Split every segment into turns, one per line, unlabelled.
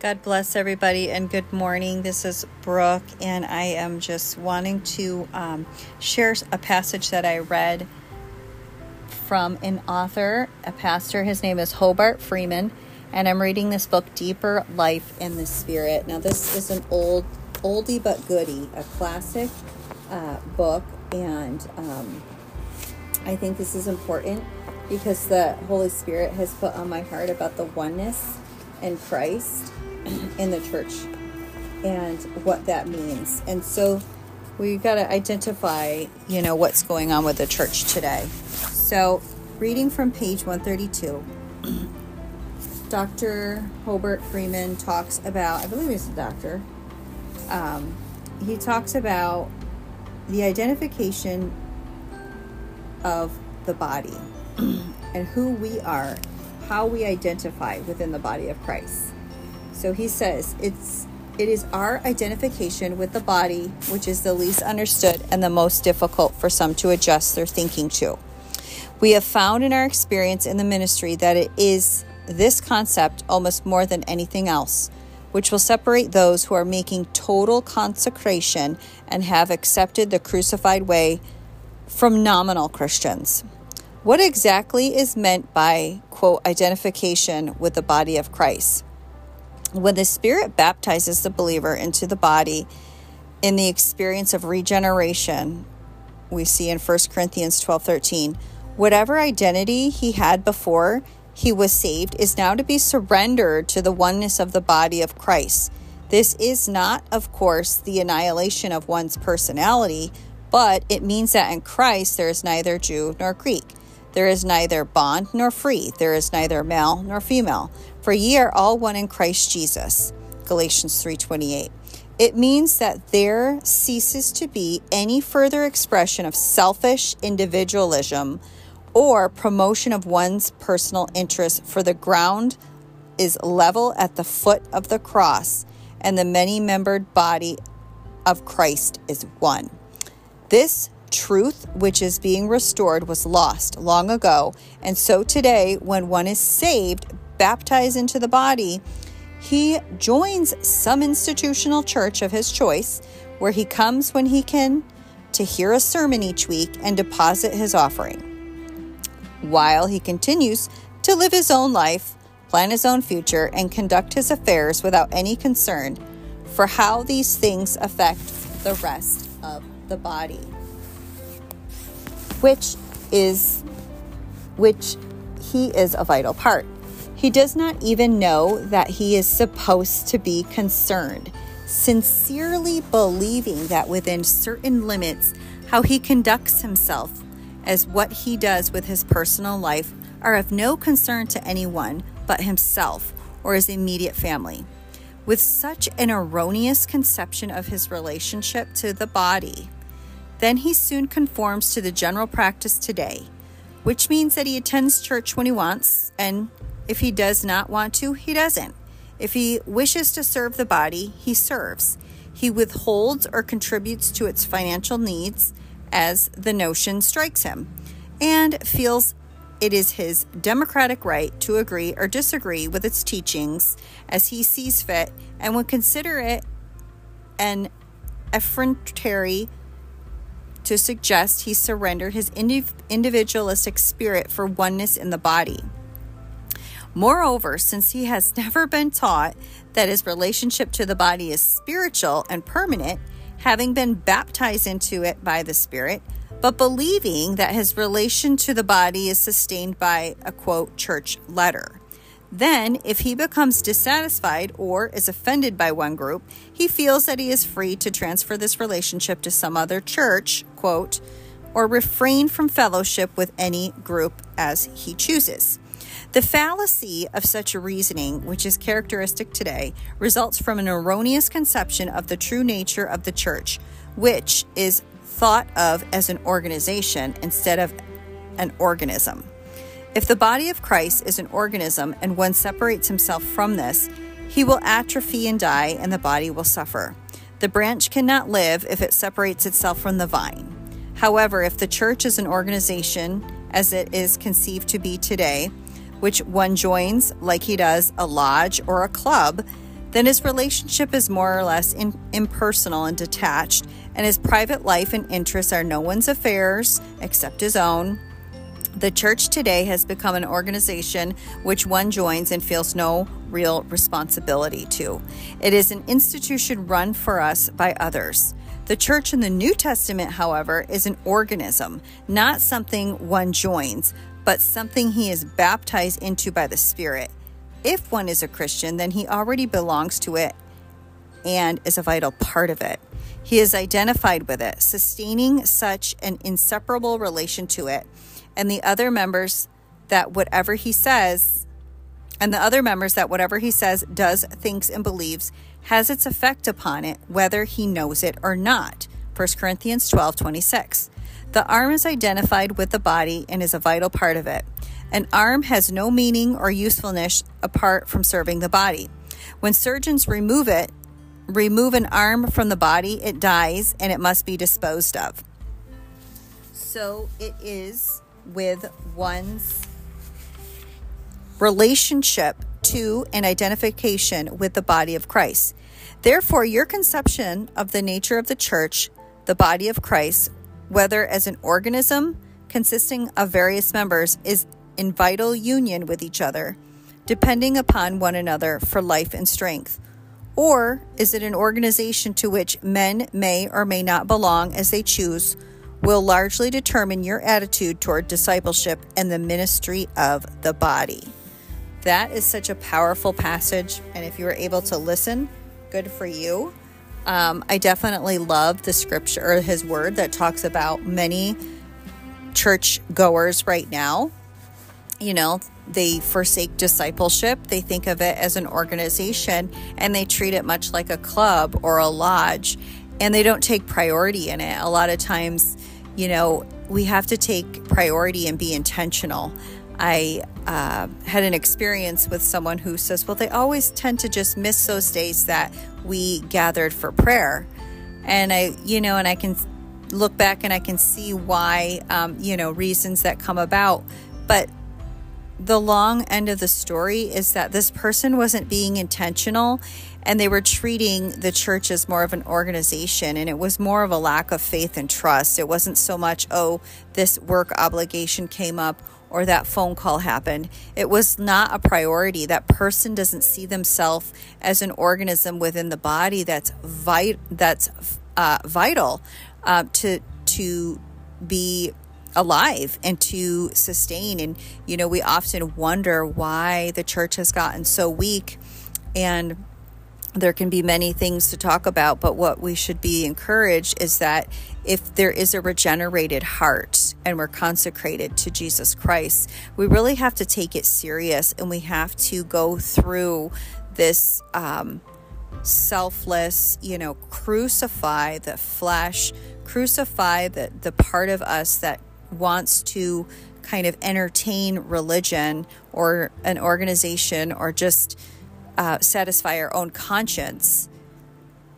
God bless everybody and good morning. This is Brooke, and I am just wanting to um, share a passage that I read from an author, a pastor. His name is Hobart Freeman, and I'm reading this book, Deeper Life in the Spirit. Now, this is an old, oldie but goodie, a classic uh, book, and um, I think this is important because the Holy Spirit has put on my heart about the oneness in Christ in the church and what that means. And so we've got to identify, you know, what's going on with the church today. So, reading from page 132, Dr. Hobart Freeman talks about, I believe he's a doctor, um, he talks about the identification of the body and who we are, how we identify within the body of Christ. So he says it's it is our identification with the body which is the least understood and the most difficult for some to adjust their thinking to. We have found in our experience in the ministry that it is this concept almost more than anything else which will separate those who are making total consecration and have accepted the crucified way from nominal Christians. What exactly is meant by, quote, identification with the body of Christ? When the Spirit baptizes the believer into the body in the experience of regeneration, we see in 1 Corinthians 12 13, whatever identity he had before he was saved is now to be surrendered to the oneness of the body of Christ. This is not, of course, the annihilation of one's personality, but it means that in Christ there is neither Jew nor Greek. There is neither bond nor free. There is neither male nor female. For ye are all one in Christ Jesus. Galatians 3:28. It means that there ceases to be any further expression of selfish individualism or promotion of one's personal interest, for the ground is level at the foot of the cross, and the many membered body of Christ is one. This truth which is being restored was lost long ago, and so today, when one is saved, baptized into the body, he joins some institutional church of his choice where he comes when he can to hear a sermon each week and deposit his offering. While he continues to live his own life, plan his own future, and conduct his affairs without any concern for how these things affect the rest of the body. Which is which he is a vital part. He does not even know that he is supposed to be concerned, sincerely believing that within certain limits, how he conducts himself as what he does with his personal life are of no concern to anyone but himself or his immediate family. With such an erroneous conception of his relationship to the body, then he soon conforms to the general practice today, which means that he attends church when he wants and if he does not want to, he doesn't. If he wishes to serve the body, he serves. He withholds or contributes to its financial needs as the notion strikes him and feels it is his democratic right to agree or disagree with its teachings as he sees fit and would consider it an effrontery to suggest he surrender his individualistic spirit for oneness in the body. Moreover, since he has never been taught that his relationship to the body is spiritual and permanent, having been baptized into it by the Spirit, but believing that his relation to the body is sustained by a quote church letter. Then, if he becomes dissatisfied or is offended by one group, he feels that he is free to transfer this relationship to some other church, quote, or refrain from fellowship with any group as he chooses. The fallacy of such a reasoning, which is characteristic today, results from an erroneous conception of the true nature of the church, which is thought of as an organization instead of an organism. If the body of Christ is an organism and one separates himself from this, he will atrophy and die, and the body will suffer. The branch cannot live if it separates itself from the vine. However, if the church is an organization, as it is conceived to be today, which one joins like he does a lodge or a club, then his relationship is more or less in, impersonal and detached, and his private life and interests are no one's affairs except his own. The church today has become an organization which one joins and feels no real responsibility to. It is an institution run for us by others. The church in the New Testament, however, is an organism, not something one joins, but something he is baptized into by the Spirit. If one is a Christian, then he already belongs to it and is a vital part of it. He is identified with it, sustaining such an inseparable relation to it, and the other members that whatever he says, and the other members that whatever he says, does, thinks, and believes has its effect upon it, whether he knows it or not. 1 Corinthians 12 26. The arm is identified with the body and is a vital part of it. An arm has no meaning or usefulness apart from serving the body. When surgeons remove it, remove an arm from the body, it dies and it must be disposed of. So it is with one's relationship to and identification with the body of Christ. Therefore, your conception of the nature of the church, the body of Christ, whether as an organism consisting of various members, is in vital union with each other, depending upon one another for life and strength? Or is it an organization to which men may or may not belong as they choose, will largely determine your attitude toward discipleship and the ministry of the body? That is such a powerful passage. And if you were able to listen, good for you. Um, I definitely love the scripture or his word that talks about many church goers right now you know, they forsake discipleship. They think of it as an organization and they treat it much like a club or a lodge and they don't take priority in it. A lot of times, you know, we have to take priority and be intentional. I uh, had an experience with someone who says, well, they always tend to just miss those days that we gathered for prayer. And I, you know, and I can look back and I can see why, um, you know, reasons that come about. But the long end of the story is that this person wasn't being intentional and they were treating the church as more of an organization and it was more of a lack of faith and trust. It wasn't so much, oh, this work obligation came up or that phone call happened. It was not a priority. That person doesn't see themselves as an organism within the body that's vit- that's uh, vital uh, to to be alive and to sustain. And, you know, we often wonder why the church has gotten so weak. And there can be many things to talk about, but what we should be encouraged is that if there is a regenerated heart and we're consecrated to Jesus Christ, we really have to take it serious and we have to go through this um, selfless, you know, crucify the flesh, crucify the, the part of us that wants to kind of entertain religion or an organization or just uh, satisfy our own conscience,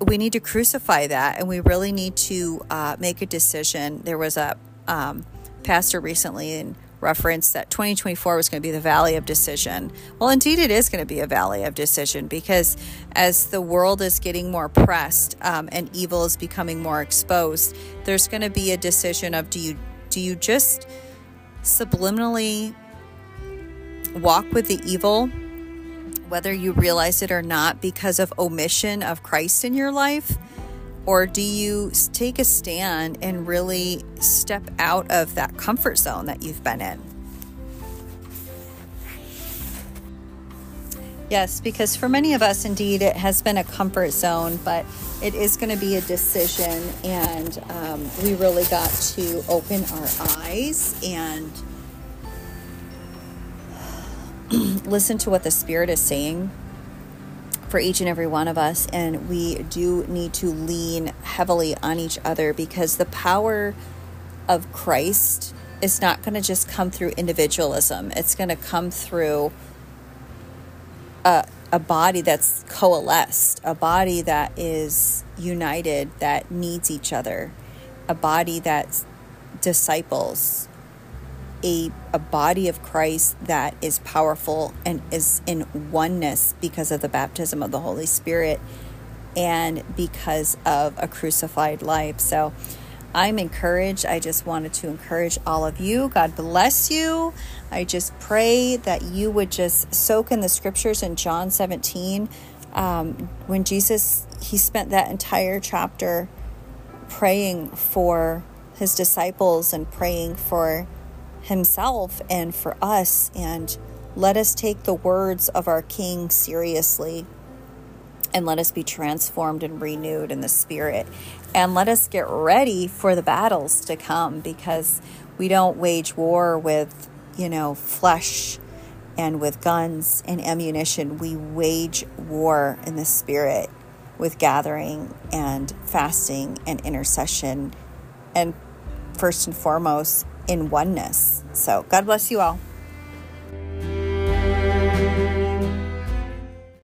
we need to crucify that and we really need to uh, make a decision. There was a um, pastor recently in reference that 2024 was going to be the valley of decision. Well, indeed, it is going to be a valley of decision because as the world is getting more pressed um, and evil is becoming more exposed, there's going to be a decision of do you do you just subliminally walk with the evil, whether you realize it or not, because of omission of Christ in your life? Or do you take a stand and really step out of that comfort zone that you've been in? Yes, because for many of us, indeed, it has been a comfort zone, but it is going to be a decision. And um, we really got to open our eyes and listen to what the Spirit is saying for each and every one of us. And we do need to lean heavily on each other because the power of Christ is not going to just come through individualism, it's going to come through a, a body that's coalesced, a body that is united, that needs each other, a body that disciples. A, a body of Christ that is powerful and is in oneness because of the baptism of the Holy Spirit and because of a crucified life. So I'm encouraged. I just wanted to encourage all of you. God bless you. I just pray that you would just soak in the scriptures in John 17. Um, when Jesus, he spent that entire chapter praying for his disciples and praying for himself and for us. And let us take the words of our King seriously and let us be transformed and renewed in the spirit. And let us get ready for the battles to come because we don't wage war with, you know, flesh and with guns and ammunition. We wage war in the spirit with gathering and fasting and intercession and first and foremost in oneness. So, God bless you all.